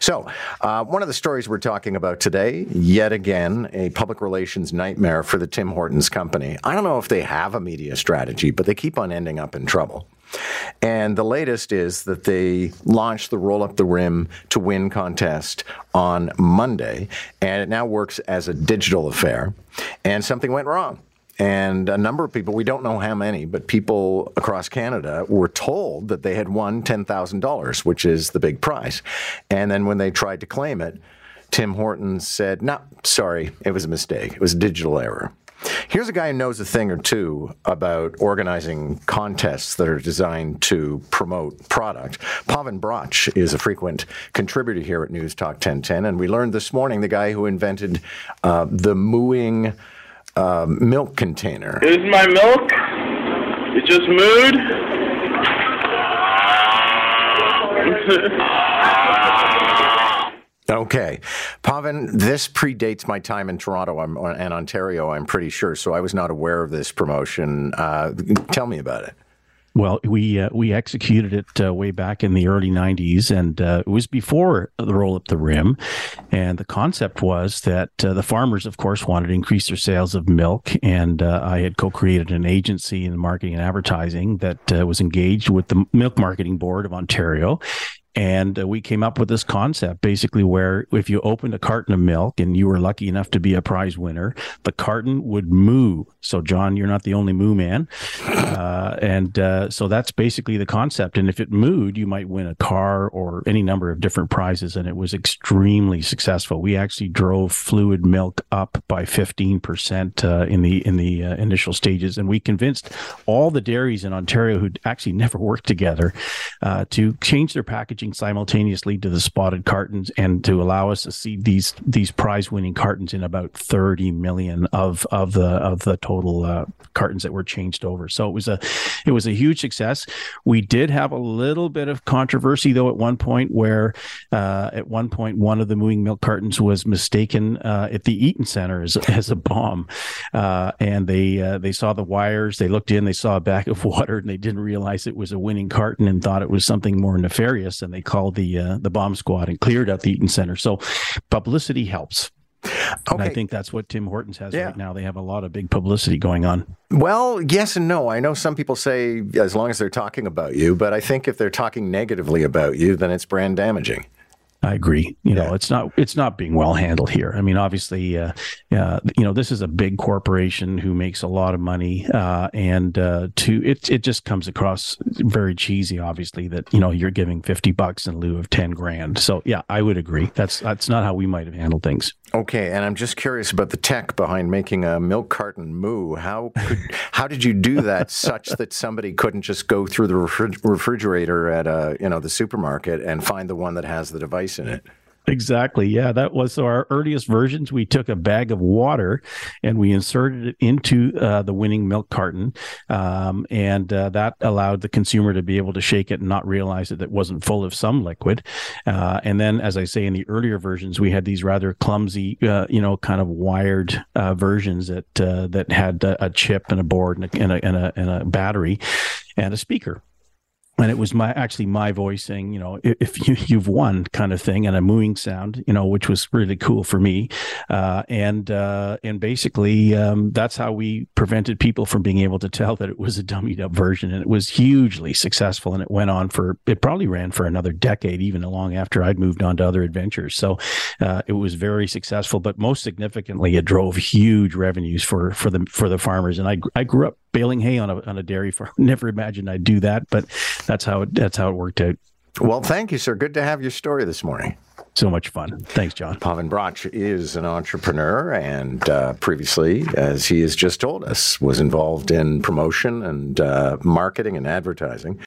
So, uh, one of the stories we're talking about today, yet again, a public relations nightmare for the Tim Hortons company. I don't know if they have a media strategy, but they keep on ending up in trouble. And the latest is that they launched the Roll Up the Rim to Win contest on Monday, and it now works as a digital affair. And something went wrong. And a number of people, we don't know how many, but people across Canada were told that they had won $10,000, which is the big prize. And then when they tried to claim it, Tim Hortons said, no, sorry, it was a mistake. It was a digital error. Here's a guy who knows a thing or two about organizing contests that are designed to promote product. Paven Bratch is a frequent contributor here at News Talk 1010, and we learned this morning the guy who invented uh, the mooing uh, milk container. Here's my milk. It just mooed. Okay. Paven, this predates my time in Toronto and Ontario, I'm pretty sure, so I was not aware of this promotion. Uh, tell me about it. Well, we uh, we executed it uh, way back in the early '90s, and uh, it was before the roll up the rim. And the concept was that uh, the farmers, of course, wanted to increase their sales of milk, and uh, I had co-created an agency in marketing and advertising that uh, was engaged with the Milk Marketing Board of Ontario, and uh, we came up with this concept basically where if you opened a carton of milk and you were lucky enough to be a prize winner, the carton would moo. So, John, you're not the only moo man. Uh, and uh, so that's basically the concept. And if it mooed, you might win a car or any number of different prizes. And it was extremely successful. We actually drove fluid milk up by 15% uh, in the, in the uh, initial stages. And we convinced all the dairies in Ontario who'd actually never worked together uh, to change their packaging simultaneously to the spotted cartons and to allow us to see these these prize winning cartons in about 30 million of of the of the total uh, cartons that were changed over. So it was a it was a huge success. We did have a little bit of controversy though at one point where uh, at one point one of the mooing milk cartons was mistaken uh, at the Eaton Center as, as a bomb, uh, and they they saw the wires. They looked in, they saw a bag of water, and they didn't realize it was a winning carton and thought it was something more nefarious. And and they called the uh, the bomb squad and cleared out the Eaton Center. So publicity helps. Okay. And I think that's what Tim Hortons has yeah. right now. They have a lot of big publicity going on. Well, yes and no. I know some people say as long as they're talking about you, but I think if they're talking negatively about you, then it's brand damaging. I agree. You yeah. know, it's not it's not being well handled here. I mean, obviously, uh, uh, you know, this is a big corporation who makes a lot of money, uh, and uh, to it it just comes across very cheesy. Obviously, that you know you're giving fifty bucks in lieu of ten grand. So yeah, I would agree. That's that's not how we might have handled things. Okay, and I'm just curious about the tech behind making a milk carton moo. How could, how did you do that such that somebody couldn't just go through the refrigerator at a you know the supermarket and find the one that has the device? in it. Exactly. Yeah, that was so our earliest versions. We took a bag of water and we inserted it into uh, the winning milk carton, um, and uh, that allowed the consumer to be able to shake it and not realize that it wasn't full of some liquid. Uh, and then, as I say, in the earlier versions, we had these rather clumsy, uh, you know, kind of wired uh, versions that uh, that had a, chip and a board and a, and a, and a, and a battery and a speaker and it was my actually my voice saying, you know, if you, you've won kind of thing, and a mooing sound, you know, which was really cool for me, uh, and uh, and basically um, that's how we prevented people from being able to tell that it was a dummied up version, and it was hugely successful, and it went on for it probably ran for another decade, even long after I'd moved on to other adventures. So uh, it was very successful, but most significantly, it drove huge revenues for for the for the farmers, and I I grew up baling hay on a on a dairy farm. Never imagined I'd do that, but that's how it that's how it worked out. Well, thank you, sir. Good to have your story this morning. So much fun. Thanks, John. Paven Bratch is an entrepreneur and uh, previously, as he has just told us, was involved in promotion and uh, marketing and advertising.